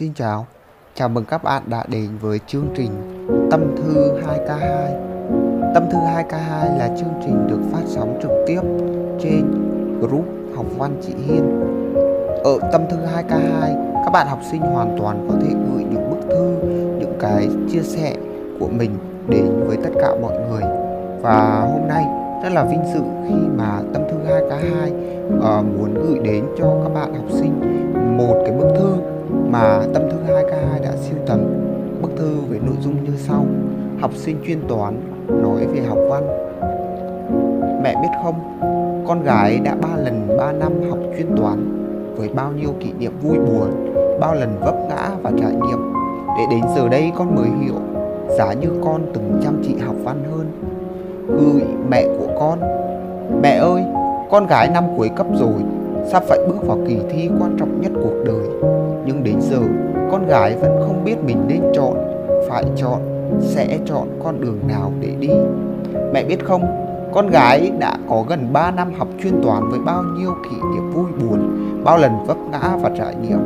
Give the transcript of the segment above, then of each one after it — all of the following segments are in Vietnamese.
Xin chào, chào mừng các bạn đã đến với chương trình Tâm Thư 2K2 Tâm Thư 2K2 là chương trình được phát sóng trực tiếp trên group Học Văn Chị Hiên. Ở Tâm Thư 2K2, các bạn học sinh hoàn toàn có thể gửi những bức thư, những cái chia sẻ của mình đến với tất cả mọi người. Và hôm nay rất là vinh dự khi mà Tâm Thư 2K2 uh, ờ, muốn gửi đến cho các bạn học sinh một cái bức thư mà tâm thư 2K2 đã siêu tầm. Bức thư với nội dung như sau. Học sinh chuyên toán nói về học văn. Mẹ biết không, con gái đã ba lần 3 năm học chuyên toán với bao nhiêu kỷ niệm vui buồn, bao lần vấp ngã và trải nghiệm. Để đến giờ đây con mới hiểu, giá như con từng chăm chỉ học văn hơn. Gửi mẹ của con, mẹ ơi, con gái năm cuối cấp rồi, sắp phải bước vào kỳ thi quan trọng nhất cuộc đời giờ, con gái vẫn không biết mình nên chọn, phải chọn, sẽ chọn con đường nào để đi. Mẹ biết không, con gái đã có gần 3 năm học chuyên toán với bao nhiêu kỷ niệm vui buồn, bao lần vấp ngã và trải nghiệm.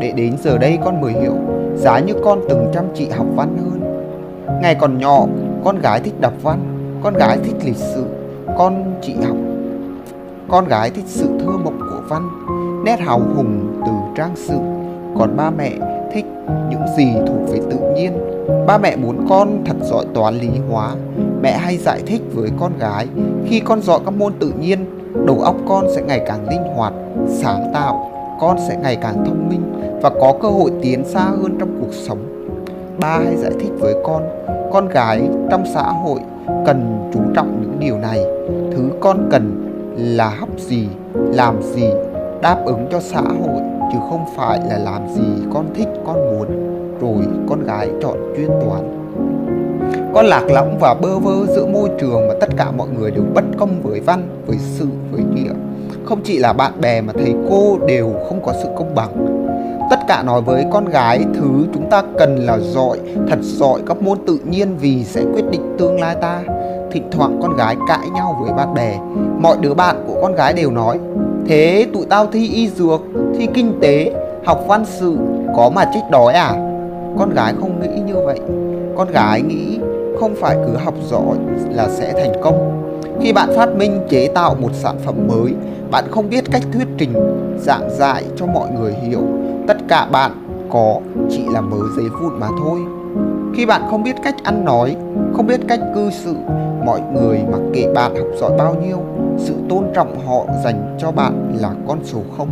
Để đến giờ đây con mới hiểu, giá như con từng chăm chỉ học văn hơn. Ngày còn nhỏ, con gái thích đọc văn, con gái thích lịch sử, con chị học. Con gái thích sự thơ mộng của văn, nét hào hùng từ trang sử còn ba mẹ thích những gì thuộc về tự nhiên. Ba mẹ muốn con thật giỏi toán lý hóa. Mẹ hay giải thích với con gái, khi con giỏi các môn tự nhiên, đầu óc con sẽ ngày càng linh hoạt, sáng tạo, con sẽ ngày càng thông minh và có cơ hội tiến xa hơn trong cuộc sống. Ba hay giải thích với con con gái trong xã hội cần chú trọng những điều này. Thứ con cần là học gì, làm gì đáp ứng cho xã hội chứ không phải là làm gì con thích, con muốn, rồi con gái chọn chuyên toán. Con lạc lõng và bơ vơ giữa môi trường mà tất cả mọi người đều bất công với văn, với sự, với nghĩa. Không chỉ là bạn bè mà thầy cô đều không có sự công bằng. Tất cả nói với con gái, thứ chúng ta cần là giỏi, thật giỏi các môn tự nhiên vì sẽ quyết định tương lai ta. Thỉnh thoảng con gái cãi nhau với bạn bè, mọi đứa bạn của con gái đều nói thế tụi tao thi y dược, thi kinh tế, học văn sự, có mà chết đói à? Con gái không nghĩ như vậy. Con gái nghĩ không phải cứ học giỏi là sẽ thành công. Khi bạn phát minh chế tạo một sản phẩm mới, bạn không biết cách thuyết trình, giảng dạy cho mọi người hiểu. Tất cả bạn có chỉ là mớ giấy vụn mà thôi. Khi bạn không biết cách ăn nói, không biết cách cư xử, mọi người mặc kệ bạn học giỏi bao nhiêu sự tôn trọng họ dành cho bạn là con số không.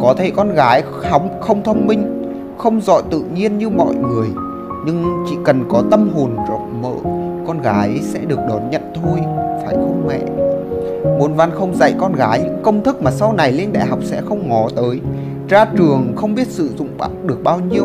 Có thể con gái không không thông minh, không giỏi tự nhiên như mọi người, nhưng chỉ cần có tâm hồn rộng mở, con gái sẽ được đón nhận thôi, phải không mẹ? Môn văn không dạy con gái những công thức mà sau này lên đại học sẽ không ngó tới. Ra trường không biết sử dụng được bao nhiêu.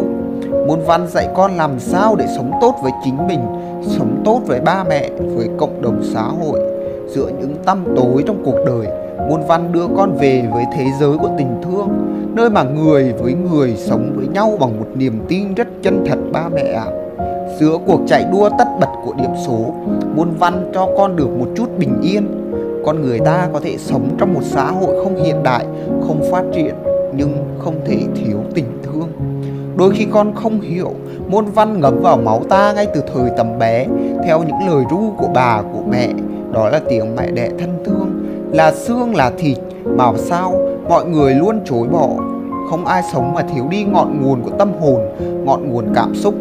Môn văn dạy con làm sao để sống tốt với chính mình, sống tốt với ba mẹ, với cộng đồng xã hội giữa những tăm tối trong cuộc đời môn văn đưa con về với thế giới của tình thương, nơi mà người với người sống với nhau bằng một niềm tin rất chân thật ba mẹ ạ. Giữa cuộc chạy đua tất bật của điểm số môn văn cho con được một chút bình yên. Con người ta có thể sống trong một xã hội không hiện đại, không phát triển, nhưng không thể thiếu tình thương. Đôi khi con không hiểu môn văn ngấm vào máu ta ngay từ thời tầm bé, theo những lời ru của bà, của mẹ đó là tiếng mẹ đẻ thân thương. Là xương, là thịt mà sao, mọi người luôn chối bỏ. Không ai sống mà thiếu đi ngọn nguồn của tâm hồn, ngọn nguồn cảm xúc.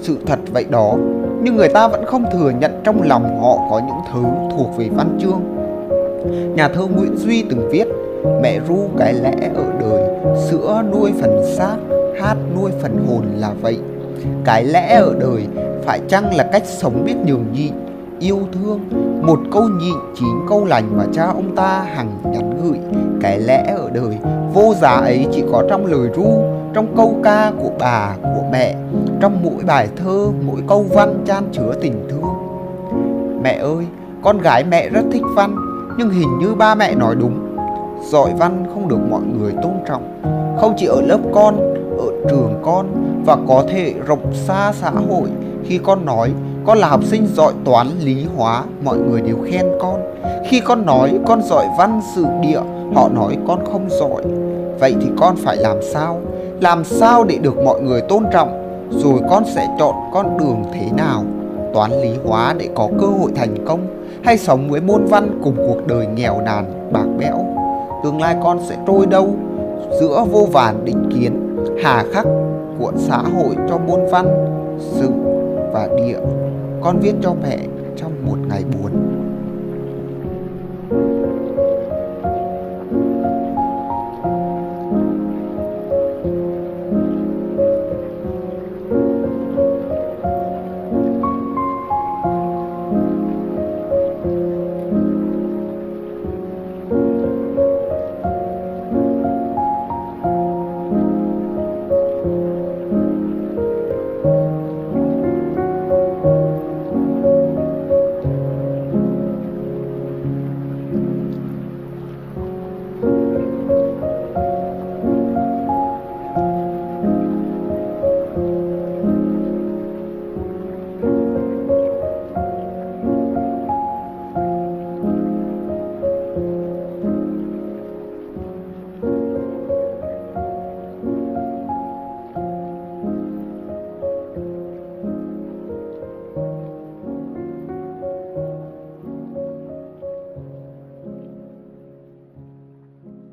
Sự thật vậy đó, nhưng người ta vẫn không thừa nhận trong lòng họ có những thứ thuộc về văn chương. Nhà thơ nguyễn duy từng viết, mẹ ru cái lẽ ở đời, sữa nuôi phần xác, hát nuôi phần hồn là vậy. Cái lẽ ở đời phải chăng là cách sống biết nhường nhịn, yêu thương một câu nhịn chín câu lành mà cha ông ta hằng nhắn gửi. Cái lẽ ở đời, vô giá ấy chỉ có trong lời ru, trong câu ca của bà, của mẹ. Trong mỗi bài thơ, mỗi câu văn chan chứa tình thương. Mẹ ơi, con gái mẹ rất thích văn, nhưng hình như ba mẹ nói đúng. Giỏi văn không được mọi người tôn trọng. Không chỉ ở lớp con, ở trường con, và có thể rộng xa xã hội khi con nói con là học sinh giỏi toán, lý hóa, mọi người đều khen con. Khi con nói con giỏi văn sử địa, họ nói con không giỏi. Vậy thì con phải làm sao? Làm sao để được mọi người tôn trọng? Rồi con sẽ chọn con đường thế nào? Toán, lý hóa để có cơ hội thành công hay sống với môn văn cùng cuộc đời nghèo nàn, bạc bẽo? Tương lai con sẽ trôi đâu? Giữa vô vàn định kiến, hà khắc của xã hội cho môn văn, sự và địa con viết cho mẹ trong một ngày buồn.